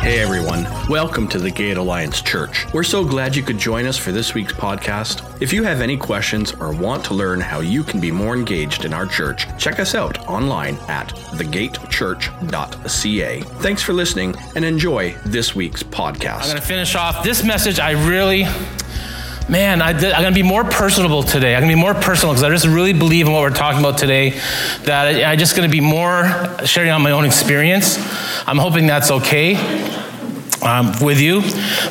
Hey everyone, welcome to the Gate Alliance Church. We're so glad you could join us for this week's podcast. If you have any questions or want to learn how you can be more engaged in our church, check us out online at thegatechurch.ca. Thanks for listening and enjoy this week's podcast. I'm going to finish off this message. I really, man, I am going to be more personable today. I'm going to be more personal because I just really believe in what we're talking about today. That I, I'm just going to be more sharing on my own experience. I'm hoping that's okay um, with you.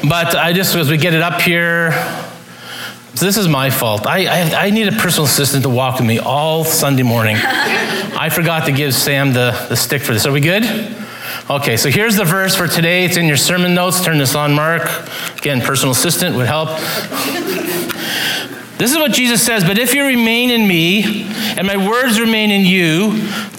But I just, as we get it up here, so this is my fault. I, I, I, need a personal assistant to walk with me all Sunday morning. I forgot to give Sam the, the stick for this. Are we good? Okay, so here's the verse for today. It's in your sermon notes. Turn this on, Mark. Again, personal assistant would help. This is what Jesus says, but if you remain in me and my words remain in you,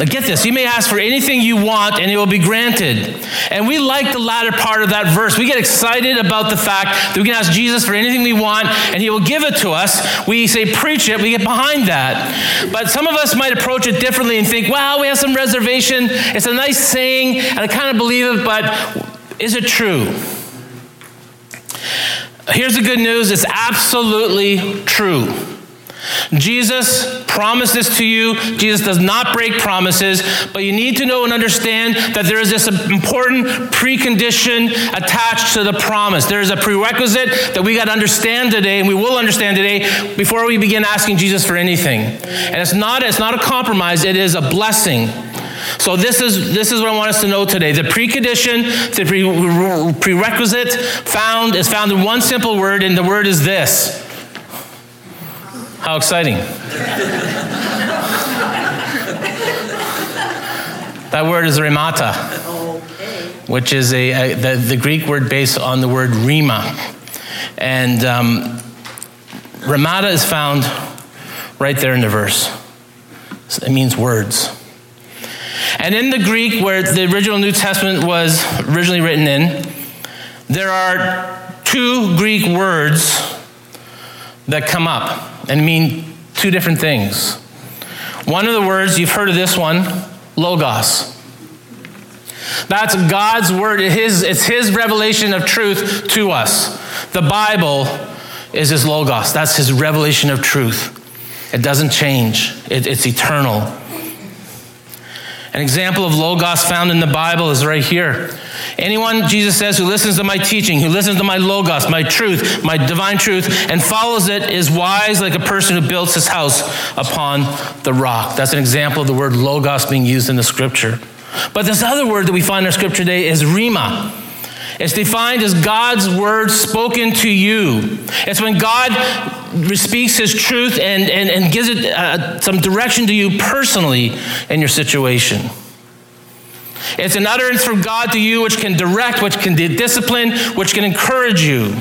get this, you may ask for anything you want and it will be granted. And we like the latter part of that verse. We get excited about the fact that we can ask Jesus for anything we want and he will give it to us. We say, preach it, we get behind that. But some of us might approach it differently and think, well, we have some reservation. It's a nice saying and I kind of believe it, but is it true? Here's the good news it's absolutely true. Jesus promised this to you. Jesus does not break promises, but you need to know and understand that there is this important precondition attached to the promise. There is a prerequisite that we got to understand today, and we will understand today before we begin asking Jesus for anything. And it's not, it's not a compromise, it is a blessing. So this is this is what I want us to know today. The precondition, the pre- prerequisite found is found in one simple word, and the word is this. How exciting! that word is rhemata, which is a, a the, the, Greek word based on the word rhema, and um, rhemata is found right there in the verse. It means words. And in the Greek, where the original New Testament was originally written in, there are two Greek words that come up and mean two different things. One of the words, you've heard of this one, logos. That's God's word. His, it's His revelation of truth to us. The Bible is His logos. That's His revelation of truth. It doesn't change, it, it's eternal. An example of Logos found in the Bible is right here. Anyone, Jesus says, who listens to my teaching, who listens to my Logos, my truth, my divine truth, and follows it is wise like a person who builds his house upon the rock. That's an example of the word Logos being used in the scripture. But this other word that we find in our scripture today is rhema. It's defined as God's word spoken to you. It's when God speaks his truth and, and, and gives it uh, some direction to you personally in your situation. It's an utterance from God to you which can direct, which can discipline, which can encourage you.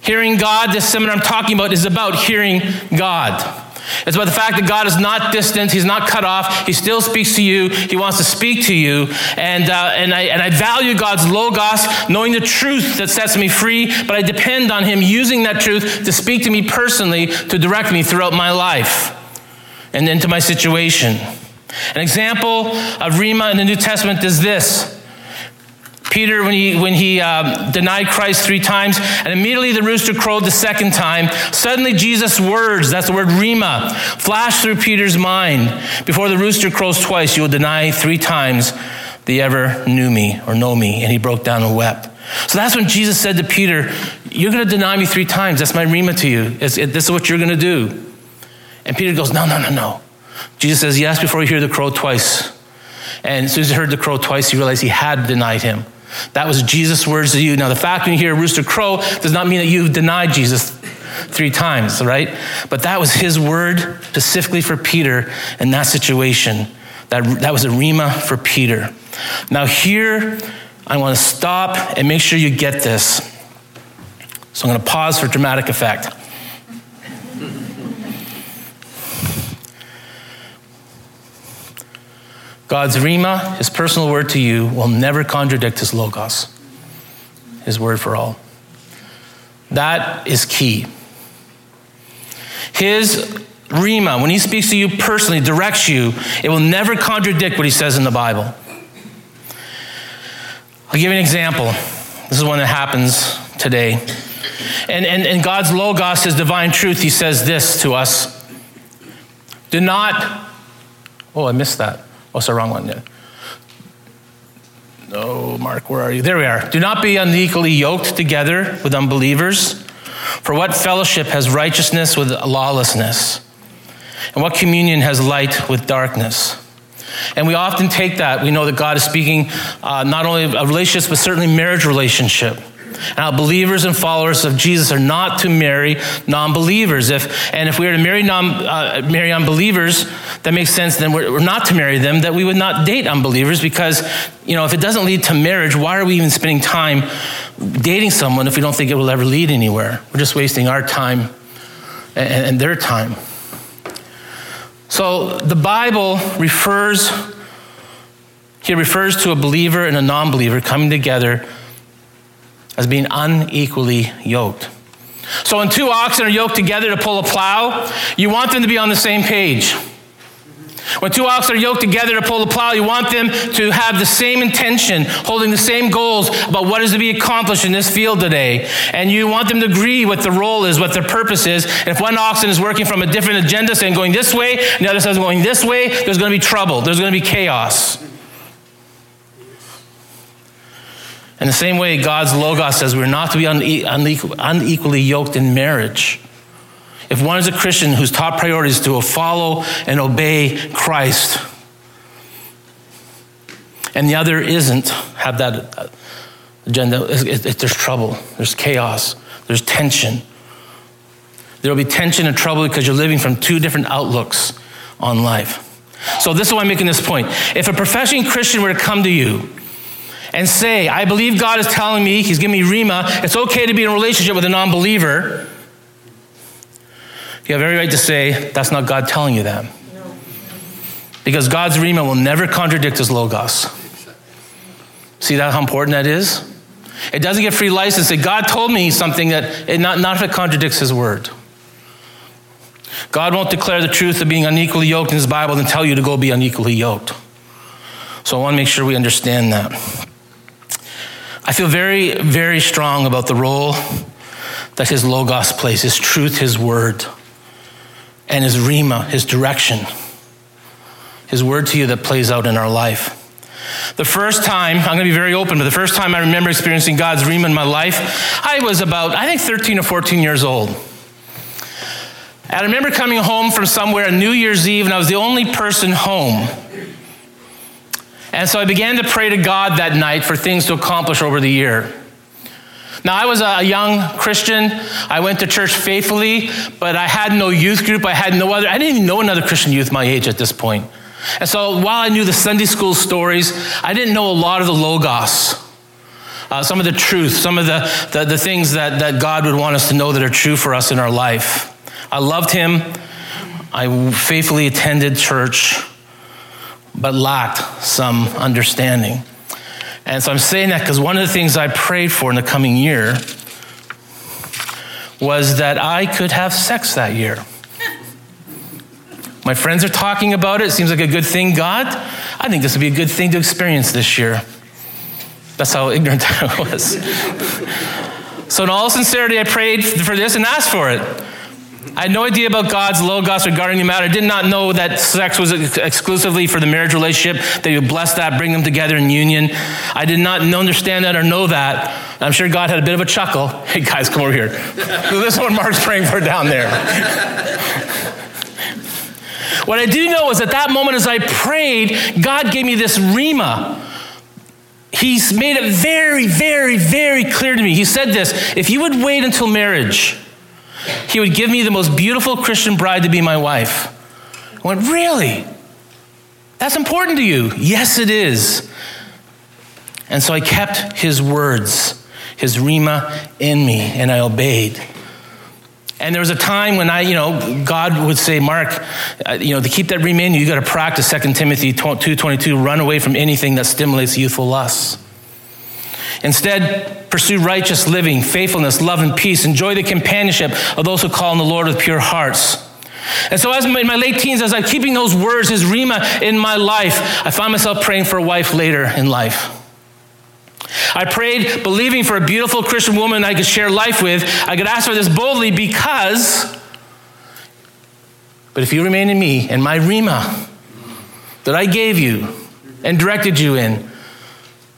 Hearing God, this seminar I'm talking about is about hearing God. It's about the fact that God is not distant, He's not cut off, He still speaks to you, He wants to speak to you. And, uh, and, I, and I value God's Logos, knowing the truth that sets me free, but I depend on Him using that truth to speak to me personally, to direct me throughout my life and into my situation. An example of Rhema in the New Testament is this. Peter, when he, when he uh, denied Christ three times, and immediately the rooster crowed the second time, suddenly Jesus' words, that's the word Rhema, flashed through Peter's mind. Before the rooster crows twice, you will deny three times you ever knew me or know me. And he broke down and wept. So that's when Jesus said to Peter, You're going to deny me three times. That's my Rhema to you. It, this is what you're going to do. And Peter goes, No, no, no, no. Jesus says, Yes, before you hear the crow twice. And as soon as he heard the crow twice, he realized he had denied him. That was Jesus' words to you. Now, the fact when you hear a rooster crow does not mean that you've denied Jesus three times, right? But that was his word specifically for Peter in that situation. That, that was a rhema for Peter. Now, here, I want to stop and make sure you get this. So I'm going to pause for dramatic effect. God's Rhema, his personal word to you, will never contradict his Logos, his word for all. That is key. His Rhema, when he speaks to you personally, directs you, it will never contradict what he says in the Bible. I'll give you an example. This is one that happens today. And, and, and God's Logos, His divine truth, He says this to us Do not, oh, I missed that. Oh, it's the wrong one. Yeah. No, Mark, where are you? There we are. Do not be unequally yoked together with unbelievers. For what fellowship has righteousness with lawlessness? And what communion has light with darkness? And we often take that. We know that God is speaking uh, not only of relationships, but certainly marriage relationship. And how believers and followers of Jesus are not to marry non-believers. If and if we are to marry non uh, marry unbelievers, that makes sense. Then we're, we're not to marry them. That we would not date unbelievers because you know if it doesn't lead to marriage, why are we even spending time dating someone if we don't think it will ever lead anywhere? We're just wasting our time and, and their time. So the Bible refers, he refers to a believer and a non believer coming together as being unequally yoked. So when two oxen are yoked together to pull a plow, you want them to be on the same page. When two oxen are yoked together to pull the plow, you want them to have the same intention, holding the same goals about what is to be accomplished in this field today. And you want them to agree what the role is, what their purpose is. And if one oxen is working from a different agenda, saying going this way, and the other says going this way, there's going to be trouble. There's going to be chaos. In the same way, God's Logos says we're not to be unequally yoked in marriage. If one is a Christian whose top priority is to follow and obey Christ, and the other isn't, have that agenda, there's trouble, there's chaos, there's tension. There will be tension and trouble because you're living from two different outlooks on life. So, this is why I'm making this point. If a professing Christian were to come to you and say, I believe God is telling me, He's giving me Rhema, it's okay to be in a relationship with a non believer, you have every right to say, that's not God telling you that. Because God's Rhema will never contradict his Logos. See that how important that is? It doesn't get free license. Say, God told me something that, it not, not if it contradicts his word. God won't declare the truth of being unequally yoked in his Bible and tell you to go be unequally yoked. So I want to make sure we understand that. I feel very, very strong about the role that his Logos plays, his truth, his word and his rhema, his direction, his word to you that plays out in our life. The first time, I'm going to be very open, but the first time I remember experiencing God's rhema in my life, I was about, I think, 13 or 14 years old. And I remember coming home from somewhere on New Year's Eve, and I was the only person home. And so I began to pray to God that night for things to accomplish over the year. Now, I was a young Christian. I went to church faithfully, but I had no youth group. I had no other, I didn't even know another Christian youth my age at this point. And so while I knew the Sunday school stories, I didn't know a lot of the Logos. Uh, some of the truth, some of the, the, the things that, that God would want us to know that are true for us in our life. I loved Him. I faithfully attended church, but lacked some understanding. And so I'm saying that because one of the things I prayed for in the coming year was that I could have sex that year. My friends are talking about it. It seems like a good thing. God, I think this would be a good thing to experience this year. That's how ignorant I was. so, in all sincerity, I prayed for this and asked for it. I had no idea about God's logos regarding the matter. I did not know that sex was exclusively for the marriage relationship, that He would bless that, bring them together in union. I did not understand that or know that. I'm sure God had a bit of a chuckle. Hey, guys, come over here. this is what Mark's praying for down there. what I do know is at that moment, as I prayed, God gave me this Rhema He's made it very, very, very clear to me. He said this if you would wait until marriage, he would give me the most beautiful Christian bride to be my wife. I went, Really? That's important to you? Yes, it is. And so I kept his words, his Rhema in me, and I obeyed. And there was a time when I, you know, God would say, Mark, uh, you know, to keep that Rhema in you, you got to practice 2 Timothy 2.22, run away from anything that stimulates youthful lusts. Instead, pursue righteous living, faithfulness, love, and peace. Enjoy the companionship of those who call on the Lord with pure hearts. And so, as in my late teens, as I'm keeping those words, as Rhema in my life, I find myself praying for a wife later in life. I prayed believing for a beautiful Christian woman I could share life with. I could ask for this boldly because, but if you remain in me and my Rhema that I gave you and directed you in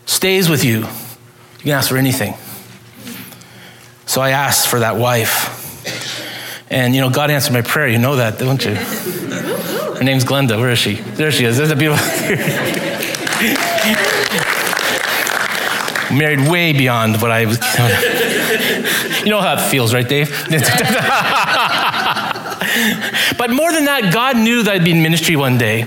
stays with you, you can ask for anything. So I asked for that wife. And you know, God answered my prayer. You know that, don't you? Her name's Glenda. Where is she? There she is. There's a beautiful. Married way beyond what I was. You know how it feels, right, Dave? but more than that, God knew that I'd be in ministry one day.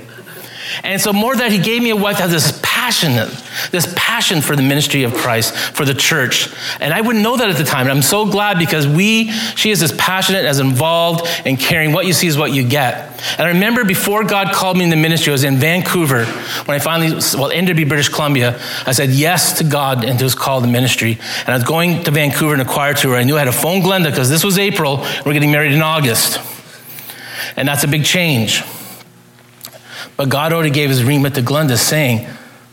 And so, more than that He gave me a wife that has this passionate, this passion for the ministry of Christ, for the church. And I wouldn't know that at the time. And I'm so glad because we, she is as passionate, as involved, and caring. What you see is what you get. And I remember before God called me in the ministry, I was in Vancouver when I finally, well, Enderby, British Columbia. I said yes to God and to his call to ministry. And I was going to Vancouver in a choir tour. I knew I had to phone Glenda because this was April. We're getting married in August. And that's a big change. But God already gave his Rhema to Glenda saying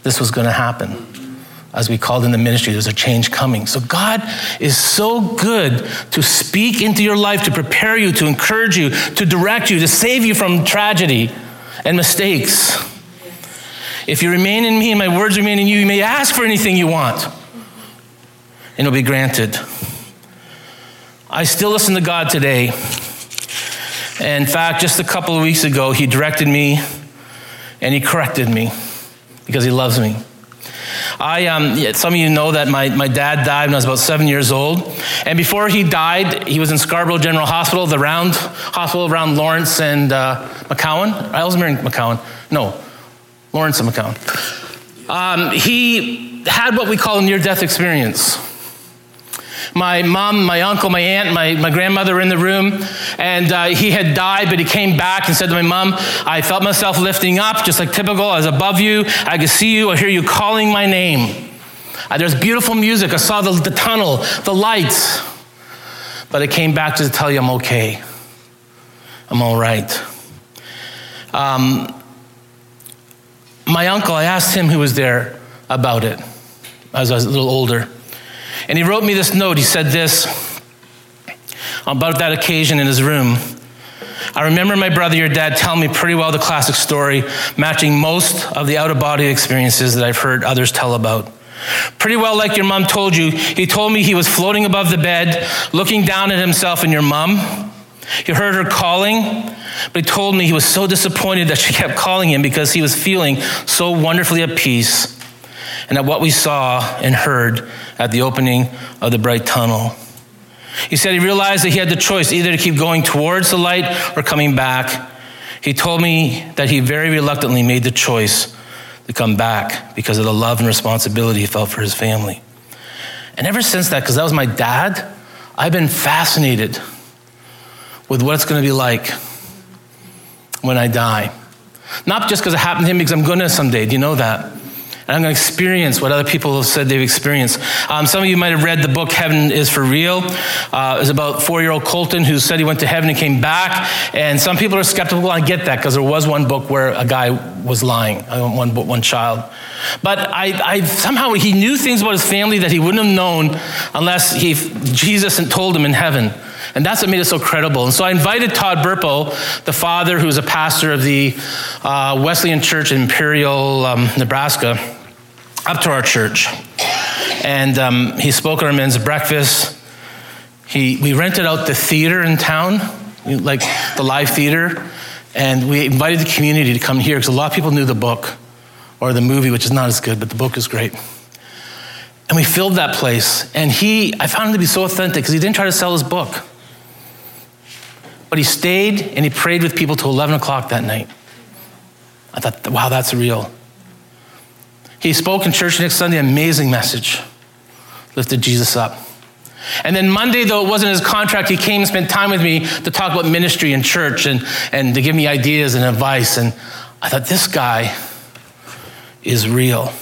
this was going to happen. As we called in the ministry, there's a change coming. So God is so good to speak into your life, to prepare you, to encourage you, to direct you, to save you from tragedy and mistakes. If you remain in me and my words remain in you, you may ask for anything you want, and it'll be granted. I still listen to God today. In fact, just a couple of weeks ago, He directed me and he corrected me because he loves me. I, um, some of you know that my, my dad died when I was about seven years old. And before he died, he was in Scarborough General Hospital, the round hospital around Lawrence and uh, McCowan. I was marrying McCowan. No, Lawrence and McCowan. Um, he had what we call a near death experience. My mom, my uncle, my aunt, my, my grandmother were in the room, and uh, he had died, but he came back and said to my mom, I felt myself lifting up, just like typical. I was above you. I could see you. I hear you calling my name. Uh, there's beautiful music. I saw the, the tunnel, the lights. But I came back to tell you I'm okay. I'm all right. Um, my uncle, I asked him who was there about it as I was a little older. And he wrote me this note. He said this about that occasion in his room. I remember my brother, your dad, telling me pretty well the classic story, matching most of the out of body experiences that I've heard others tell about. Pretty well, like your mom told you, he told me he was floating above the bed, looking down at himself and your mom. He heard her calling, but he told me he was so disappointed that she kept calling him because he was feeling so wonderfully at peace and at what we saw and heard at the opening of the bright tunnel. He said he realized that he had the choice either to keep going towards the light or coming back. He told me that he very reluctantly made the choice to come back because of the love and responsibility he felt for his family. And ever since that, because that was my dad, I've been fascinated with what it's going to be like when I die. Not just because it happened to him, because I'm going to someday. Do you know that? And I'm going to experience what other people have said they've experienced. Um, some of you might have read the book Heaven is for Real. Uh, it's about four year old Colton who said he went to heaven and came back. And some people are skeptical. I get that because there was one book where a guy was lying, uh, one, one child. But I, I, somehow he knew things about his family that he wouldn't have known unless he, Jesus had told him in heaven. And that's what made it so credible. And so I invited Todd Burpo, the father who was a pastor of the uh, Wesleyan Church in Imperial, um, Nebraska, up to our church. And um, he spoke at our men's breakfast. He, we rented out the theater in town, like the live theater, and we invited the community to come here because a lot of people knew the book or the movie, which is not as good, but the book is great. And we filled that place. And he, I found him to be so authentic because he didn't try to sell his book. But he stayed and he prayed with people till 11 o'clock that night. I thought, wow, that's real. He spoke in church next Sunday, amazing message. Lifted Jesus up. And then Monday, though it wasn't his contract, he came and spent time with me to talk about ministry and church and, and to give me ideas and advice. And I thought, this guy is real.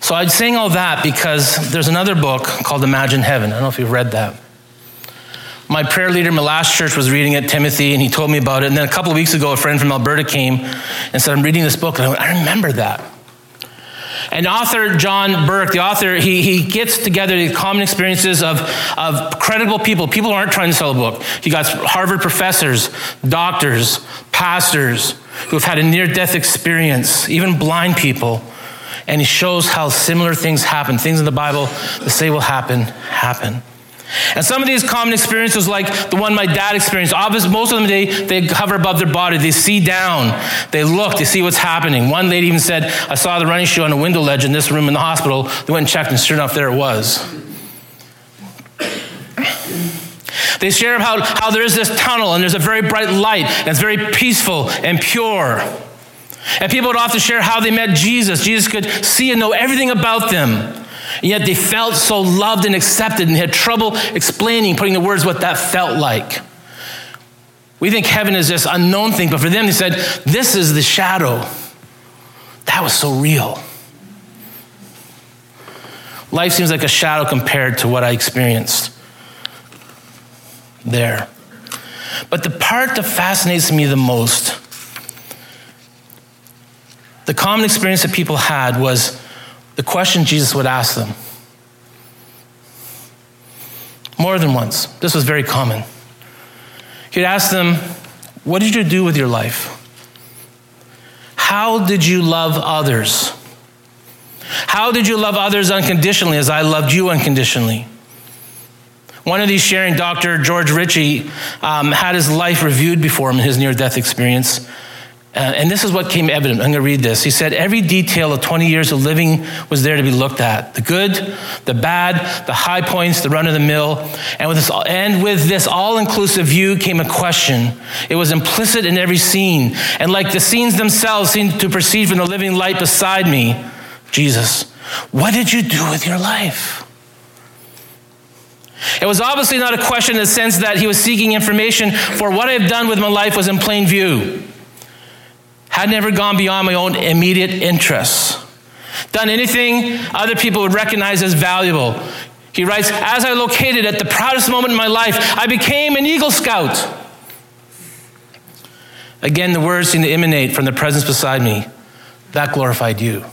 So I'm saying all that because there's another book called Imagine Heaven. I don't know if you've read that my prayer leader in my last church was reading it, Timothy, and he told me about it. And then a couple of weeks ago, a friend from Alberta came and said, I'm reading this book. And I, went, I remember that. And author John Burke, the author, he, he gets together the common experiences of, of credible people, people who aren't trying to sell a book. He got Harvard professors, doctors, pastors who have had a near death experience, even blind people. And he shows how similar things happen. Things in the Bible that say will happen, happen. And some of these common experiences, like the one my dad experienced, obviously, most of them, they, they hover above their body. They see down. They look. They see what's happening. One lady even said, I saw the running shoe on a window ledge in this room in the hospital. They went and checked, and sure enough, there it was. They share how, how there is this tunnel, and there's a very bright light, and it's very peaceful and pure. And people would often share how they met Jesus. Jesus could see and know everything about them. And yet they felt so loved and accepted and had trouble explaining, putting the words what that felt like. We think heaven is this unknown thing, but for them, they said, This is the shadow. That was so real. Life seems like a shadow compared to what I experienced there. But the part that fascinates me the most, the common experience that people had was the question Jesus would ask them. More than once. This was very common. He'd ask them, What did you do with your life? How did you love others? How did you love others unconditionally as I loved you unconditionally? One of these sharing, Dr. George Ritchie, um, had his life reviewed before him in his near death experience. Uh, and this is what came evident. I'm going to read this. He said, Every detail of 20 years of living was there to be looked at the good, the bad, the high points, the run of the mill. And with this, this all inclusive view came a question. It was implicit in every scene. And like the scenes themselves seemed to proceed from the living light beside me, Jesus, what did you do with your life? It was obviously not a question in the sense that he was seeking information, for what I've done with my life was in plain view had never gone beyond my own immediate interests, done anything other people would recognize as valuable. He writes, As I located at the proudest moment in my life, I became an Eagle Scout. Again, the words seem to emanate from the presence beside me. That glorified you.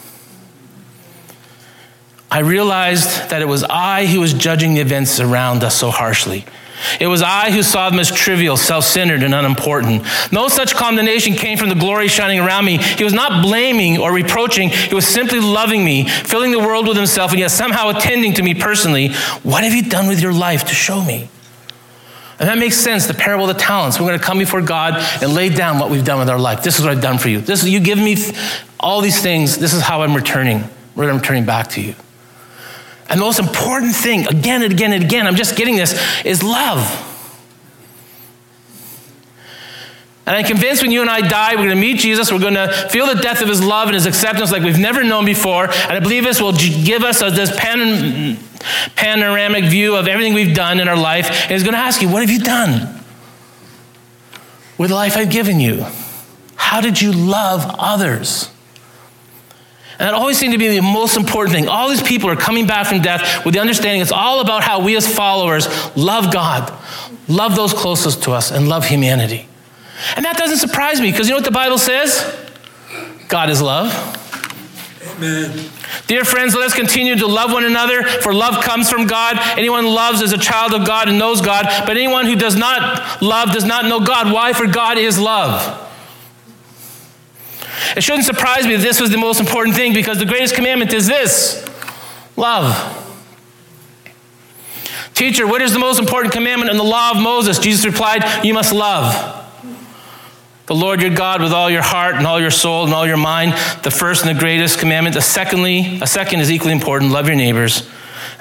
I realized that it was I who was judging the events around us so harshly. It was I who saw them as trivial, self centered, and unimportant. No such condemnation came from the glory shining around me. He was not blaming or reproaching, he was simply loving me, filling the world with himself, and yet somehow attending to me personally. What have you done with your life to show me? And that makes sense, the parable of the talents. We're going to come before God and lay down what we've done with our life. This is what I've done for you. This is, you give me all these things. This is how I'm returning. We're returning back to you. And the most important thing, again and again and again, I'm just getting this, is love. And I'm convinced when you and I die, we're going to meet Jesus. We're going to feel the depth of his love and his acceptance like we've never known before. And I believe this will give us this pan- panoramic view of everything we've done in our life. And he's going to ask you, What have you done with the life I've given you? How did you love others? And that always seemed to be the most important thing. All these people are coming back from death with the understanding it's all about how we as followers love God, love those closest to us, and love humanity. And that doesn't surprise me because you know what the Bible says? God is love. Amen. Dear friends, let us continue to love one another, for love comes from God. Anyone loves is a child of God and knows God, but anyone who does not love does not know God. Why? For God is love. It shouldn't surprise me that this was the most important thing because the greatest commandment is this love. Teacher, what is the most important commandment in the law of Moses? Jesus replied, You must love the Lord your God with all your heart and all your soul and all your mind. The first and the greatest commandment. The secondly, a second is equally important love your neighbors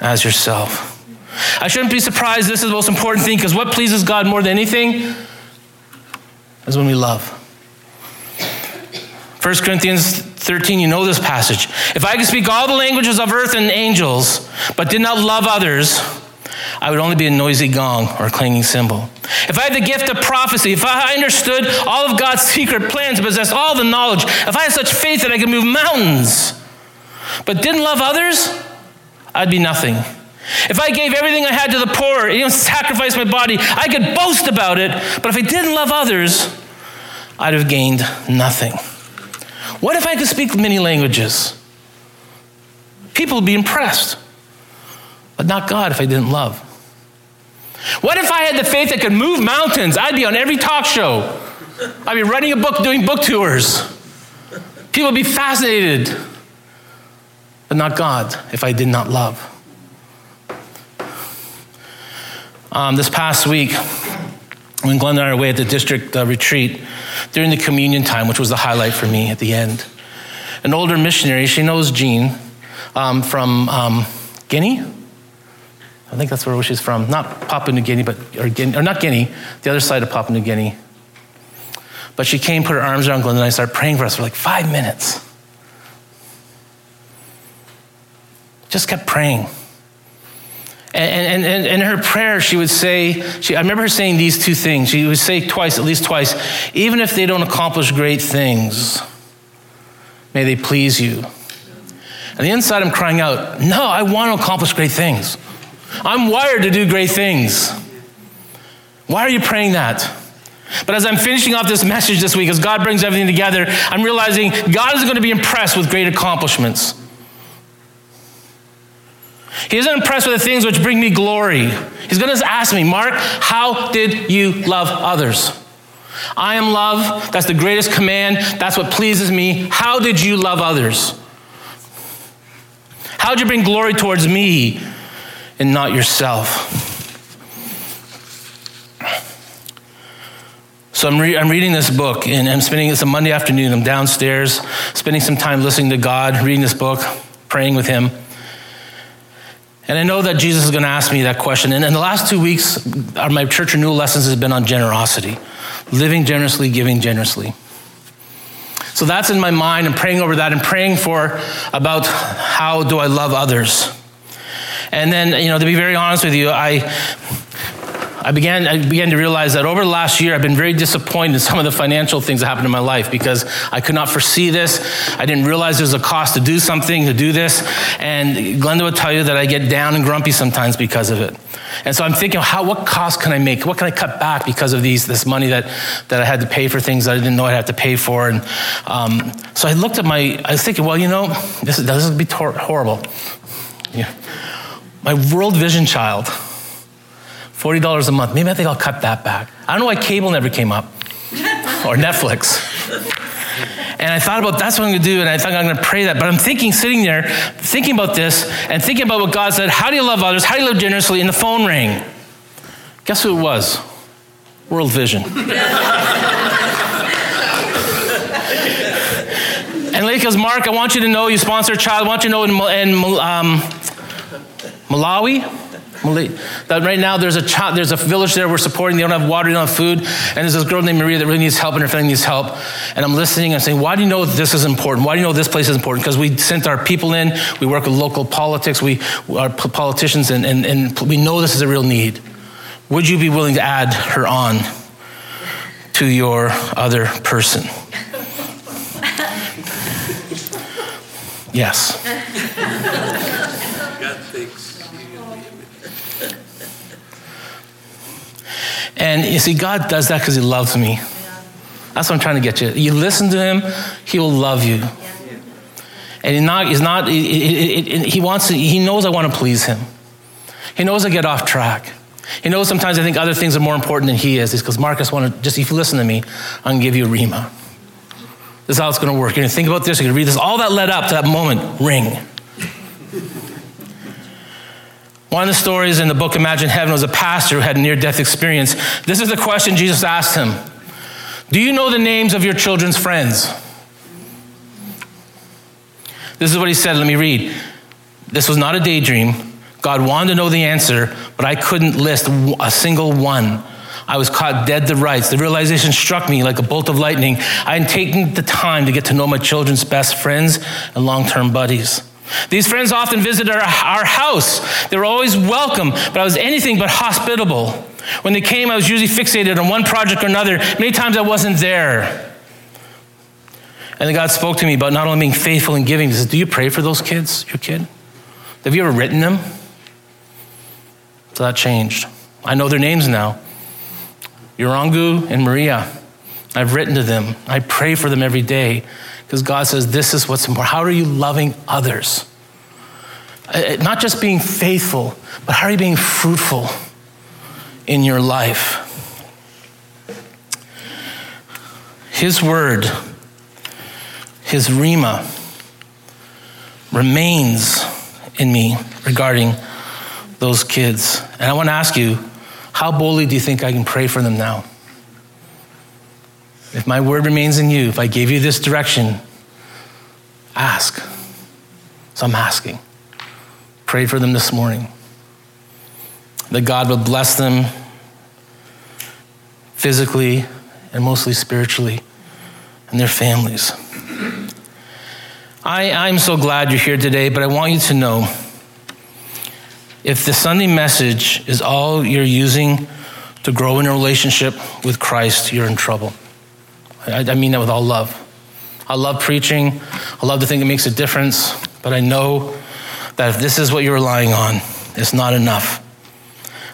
as yourself. I shouldn't be surprised this is the most important thing because what pleases God more than anything is when we love. 1 Corinthians 13, you know this passage. If I could speak all the languages of earth and angels, but did not love others, I would only be a noisy gong or a clanging cymbal. If I had the gift of prophecy, if I understood all of God's secret plans, possessed all the knowledge, if I had such faith that I could move mountains, but didn't love others, I'd be nothing. If I gave everything I had to the poor, even sacrificed my body, I could boast about it. But if I didn't love others, I'd have gained nothing. What if I could speak many languages? People would be impressed, but not God if I didn't love. What if I had the faith that could move mountains? I'd be on every talk show. I'd be writing a book, doing book tours. People would be fascinated, but not God if I did not love. Um, this past week, when Glenn and I were away at the district uh, retreat, during the communion time, which was the highlight for me at the end, an older missionary, she knows Jean um, from um, Guinea. I think that's where she's from. Not Papua New Guinea, but or, Guinea, or not Guinea, the other side of Papua New Guinea. But she came, put her arms around Glenda, and I started praying for us for like five minutes. Just kept praying. And, and, and, in her prayer, she would say, she, I remember her saying these two things. She would say twice, at least twice, even if they don't accomplish great things, may they please you. And the inside, I'm crying out, no, I want to accomplish great things. I'm wired to do great things. Why are you praying that? But as I'm finishing off this message this week, as God brings everything together, I'm realizing God is going to be impressed with great accomplishments. He isn't impressed with the things which bring me glory. He's going to ask me, Mark, how did you love others? I am love. That's the greatest command. That's what pleases me. How did you love others? How did you bring glory towards me and not yourself? So I'm, re- I'm, reading this book, and I'm spending it's a Monday afternoon. I'm downstairs, spending some time listening to God, reading this book, praying with Him. And I know that Jesus is going to ask me that question. And in the last two weeks, my church renewal lessons has been on generosity, living generously, giving generously. So that's in my mind. I'm praying over that and praying for about how do I love others. And then, you know, to be very honest with you, I I began, I began to realize that over the last year, I've been very disappointed in some of the financial things that happened in my life because I could not foresee this. I didn't realize there's a cost to do something, to do this. And Glenda would tell you that I get down and grumpy sometimes because of it. And so I'm thinking, how, what cost can I make? What can I cut back because of these, this money that, that I had to pay for things that I didn't know I had to pay for? And um, so I looked at my, I was thinking, well, you know, this, this would be tor- horrible. Yeah. My World Vision child $40 a month. Maybe I think I'll cut that back. I don't know why cable never came up or Netflix. And I thought about that's what I'm going to do, and I thought I'm going to pray that. But I'm thinking, sitting there, thinking about this, and thinking about what God said. How do you love others? How do you live generously? And the phone rang. Guess who it was? World Vision. and goes, Mark, I want you to know you sponsor a child. I want you to know in, in um, Malawi, that right now there's a child, there's a village there we're supporting. They don't have water, they don't have food, and there's this girl named Maria that really needs help, and her family needs help. And I'm listening and saying, why do you know this is important? Why do you know this place is important? Because we sent our people in, we work with local politics, we are politicians, and, and, and we know this is a real need. Would you be willing to add her on to your other person? Yes. And you see, God does that because He loves me. That's what I'm trying to get you. You listen to Him, He will love you. And he's not, he's not he, he, he wants to, he knows I want to please him. He knows I get off track. He knows sometimes I think other things are more important than he is. He goes, Marcus, wanted, just if you listen to me, I'm going to give you a Rhema. This is how it's going to work. You're going to think about this, you're going to read this. All that led up to that moment, ring. One of the stories in the book Imagine Heaven was a pastor who had a near death experience. This is the question Jesus asked him Do you know the names of your children's friends? This is what he said. Let me read. This was not a daydream. God wanted to know the answer, but I couldn't list a single one. I was caught dead to rights. The realization struck me like a bolt of lightning. I had taken the time to get to know my children's best friends and long term buddies. These friends often visited our, our house. They were always welcome, but I was anything but hospitable. When they came, I was usually fixated on one project or another. Many times I wasn't there. And then God spoke to me about not only being faithful in giving, He says, Do you pray for those kids, your kid? Have you ever written them? So that changed. I know their names now Urangu and Maria. I've written to them. I pray for them every day. Because God says, This is what's important. How are you loving others? Uh, not just being faithful, but how are you being fruitful in your life? His word, his Rhema, remains in me regarding those kids. And I want to ask you, how boldly do you think I can pray for them now? If my word remains in you, if I gave you this direction, ask. So I'm asking. Pray for them this morning. That God would bless them physically and mostly spiritually and their families. I, I'm so glad you're here today, but I want you to know if the Sunday message is all you're using to grow in a relationship with Christ, you're in trouble. I, I mean that with all love. I love preaching. I love to think it makes a difference, but I know that if this is what you're relying on, it's not enough.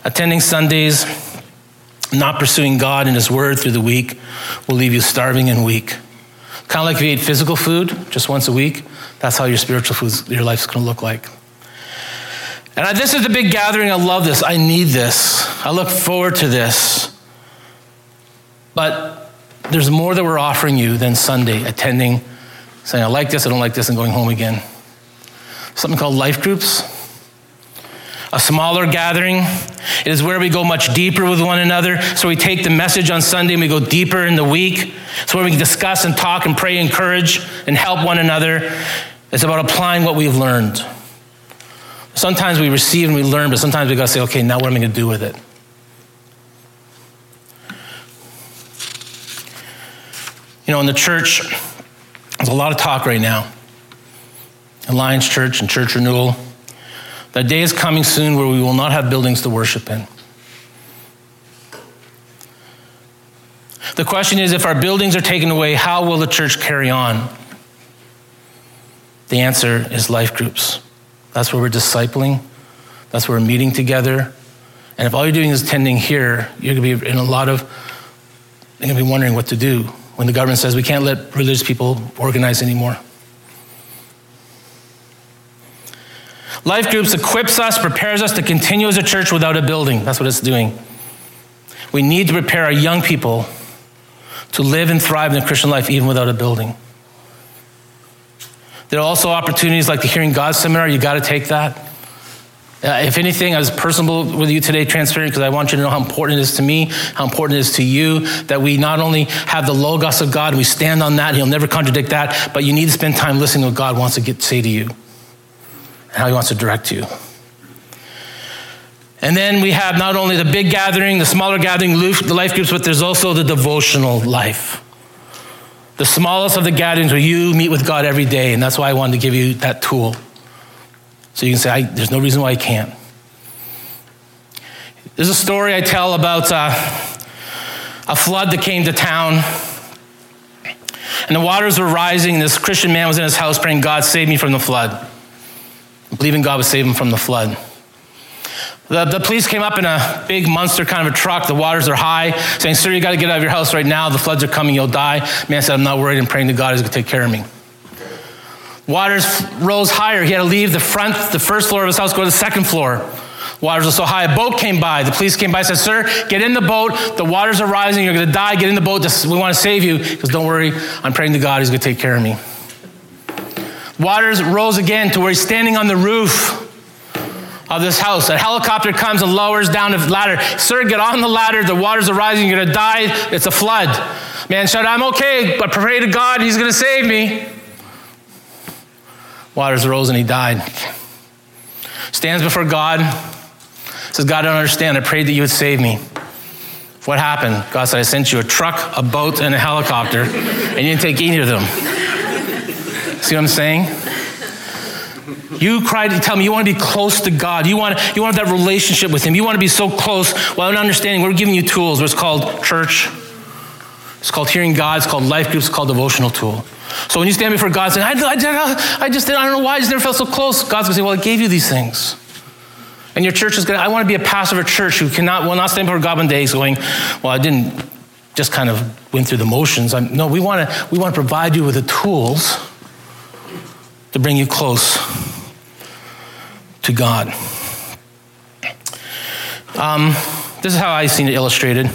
Attending Sundays, not pursuing God and His Word through the week will leave you starving and weak. Kind of like if you ate physical food just once a week, that's how your spiritual food, your life's going to look like. And I, this is a big gathering. I love this. I need this. I look forward to this. But there's more that we're offering you than Sunday, attending, saying, I like this, I don't like this, and going home again. Something called life groups. A smaller gathering. It is where we go much deeper with one another. So we take the message on Sunday and we go deeper in the week. It's where we can discuss and talk and pray, and encourage, and help one another. It's about applying what we've learned. Sometimes we receive and we learn, but sometimes we got to say, okay, now what am I going to do with it? You know, in the church, there's a lot of talk right now. Alliance Church and Church Renewal. That day is coming soon where we will not have buildings to worship in. The question is if our buildings are taken away, how will the church carry on? The answer is life groups. That's where we're discipling. That's where we're meeting together. And if all you're doing is attending here, you're going to be in a lot of, you're going to be wondering what to do when the government says we can't let religious people organize anymore. Life groups equips us, prepares us to continue as a church without a building. That's what it's doing. We need to prepare our young people to live and thrive in the Christian life even without a building. There are also opportunities like the Hearing God seminar. You got to take that. Uh, if anything, I was personal with you today, transparent, because I want you to know how important it is to me, how important it is to you, that we not only have the Logos of God, we stand on that, He'll never contradict that, but you need to spend time listening to what God wants to get, say to you and how He wants to direct you. And then we have not only the big gathering, the smaller gathering, the life groups, but there's also the devotional life the smallest of the gatherings where you meet with God every day. And that's why I wanted to give you that tool. So you can say, there's no reason why I can't. There's a story I tell about uh, a flood that came to town. And the waters were rising. And this Christian man was in his house praying, God, save me from the flood. Believing God would save him from the flood. The, the police came up in a big monster kind of a truck. The waters are high, saying, Sir, you got to get out of your house right now. The floods are coming. You'll die. Man said, I'm not worried. I'm praying to God. He's going to take care of me. Waters rose higher. He had to leave the front, the first floor of his house, go to the second floor. Waters were so high. A boat came by. The police came by and said, Sir, get in the boat. The waters are rising. You're going to die. Get in the boat. We want to save you. Because don't worry. I'm praying to God. He's going to take care of me. Waters rose again to where he's standing on the roof of this house. A helicopter comes and lowers down the ladder. Sir, get on the ladder. The waters are rising. You're going to die. It's a flood. Man said, I'm okay, but pray to God. He's going to save me. Waters rose and he died. Stands before God. Says, God, I don't understand. I prayed that you would save me. What happened? God said, I sent you a truck, a boat, and a helicopter, and you didn't take any of them. See what I'm saying? You cry to tell me you want to be close to God. You want, you want that relationship with Him. You want to be so close. Well, in understanding, we're giving you tools. It's called church. It's called hearing God. It's called life groups. It's called devotional tool. So when you stand before God saying, I, I, I just I don't know why I just never felt so close, God's going to say, Well, I gave you these things. And your church is going to, I want to be a pastor of a church who cannot, will not stand before God one day going, Well, I didn't just kind of went through the motions. I'm, no, we want to we want to provide you with the tools to bring you close to God. Um, this is how I've seen it illustrated.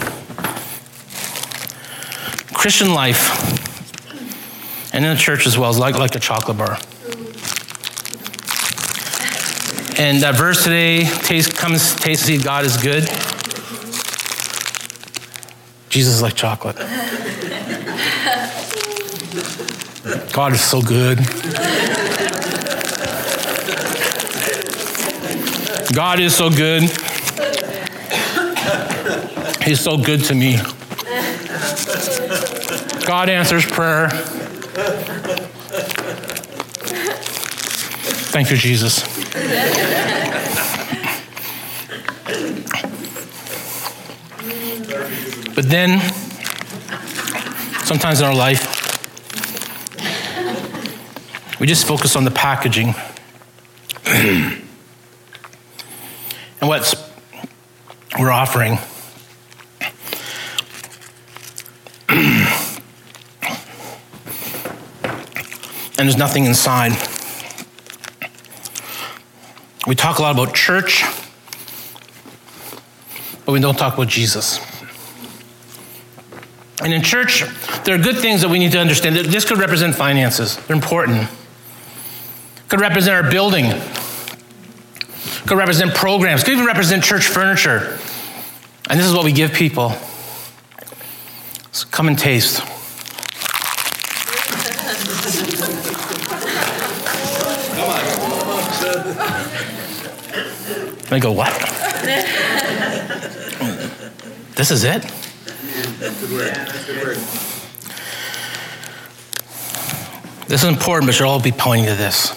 Christian life, and in the church as well, like, like a chocolate bar. And that verse today, taste comes, taste see God is good. Jesus is like chocolate. God is so good. God is so good. He's so good to me. God answers prayer. Thank you, Jesus. But then, sometimes in our life, we just focus on the packaging. and what we're offering. and there's nothing inside. We talk a lot about church, but we don't talk about Jesus. And in church, there are good things that we need to understand. This could represent finances, they're important. Could represent our building, could represent programs, could even represent church furniture. And this is what we give people. So come and taste. I go, what? this is it? This is important, but you'll all be pointing to this.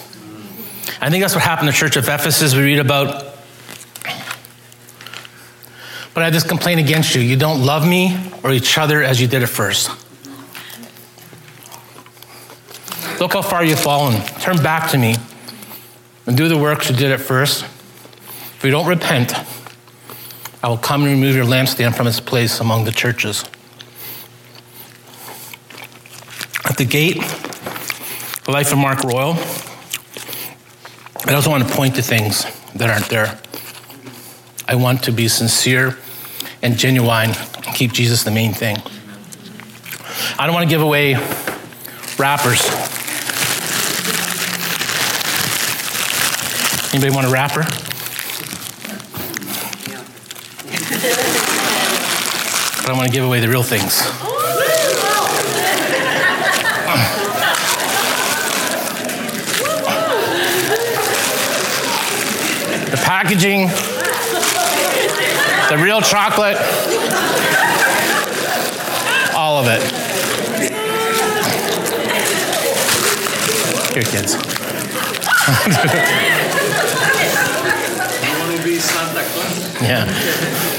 I think that's what happened to the church of Ephesus. We read about. But I have this complaint against you. You don't love me or each other as you did at first. Look how far you've fallen. Turn back to me and do the works you did at first. If you don't repent, I will come and remove your lampstand from its place among the churches. At the gate, the life of Mark Royall, I also want to point to things that aren't there. I want to be sincere and genuine and keep Jesus the main thing. I don't want to give away wrappers. Anybody want a wrapper? I want to give away the real things. the packaging, the real chocolate, all of it. Here, kids. Yeah.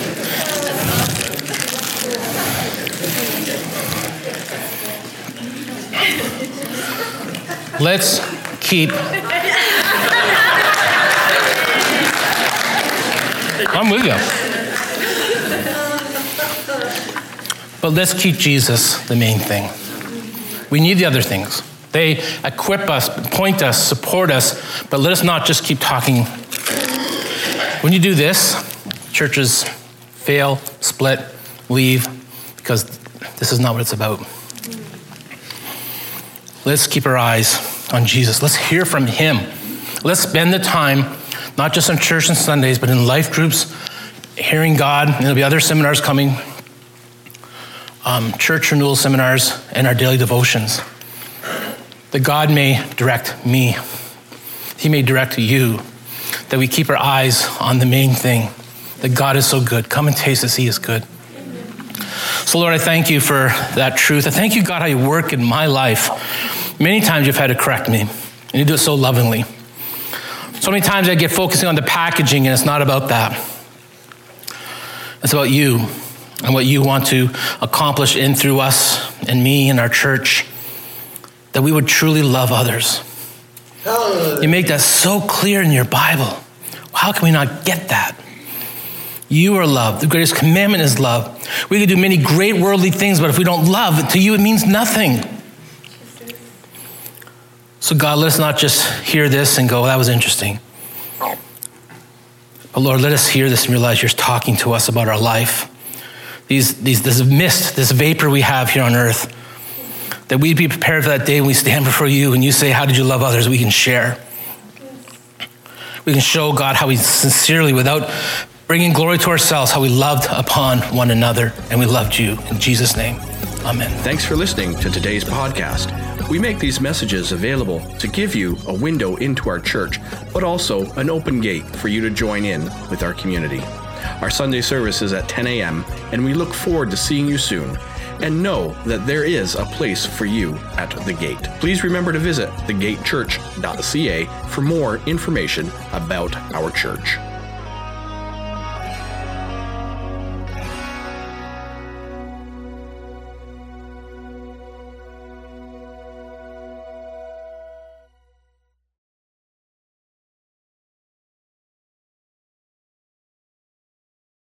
Let's keep. I'm with you. But let's keep Jesus the main thing. We need the other things. They equip us, point us, support us, but let us not just keep talking. When you do this, churches fail, split, leave, because this is not what it's about. Let's keep our eyes on Jesus. Let's hear from Him. Let's spend the time, not just on church and Sundays, but in life groups, hearing God. And there'll be other seminars coming, um, church renewal seminars, and our daily devotions. That God may direct me, He may direct you, that we keep our eyes on the main thing, that God is so good. Come and taste as He is good. So, Lord, I thank you for that truth. I thank you, God, how you work in my life. Many times you've had to correct me, and you do it so lovingly. So many times I get focusing on the packaging, and it's not about that. It's about you and what you want to accomplish in through us and me and our church, that we would truly love others. You make that so clear in your Bible. How can we not get that? You are love. The greatest commandment is love. We can do many great worldly things, but if we don't love, to you it means nothing. So, God, let us not just hear this and go, that was interesting. But Lord, let us hear this and realize you're talking to us about our life. These, these, this mist, this vapor we have here on earth, that we'd be prepared for that day when we stand before you and you say, How did you love others? We can share. We can show God how we sincerely, without bringing glory to ourselves, how we loved upon one another and we loved you. In Jesus' name, amen. Thanks for listening to today's podcast. We make these messages available to give you a window into our church, but also an open gate for you to join in with our community. Our Sunday service is at 10 a.m., and we look forward to seeing you soon. And know that there is a place for you at the gate. Please remember to visit thegatechurch.ca for more information about our church.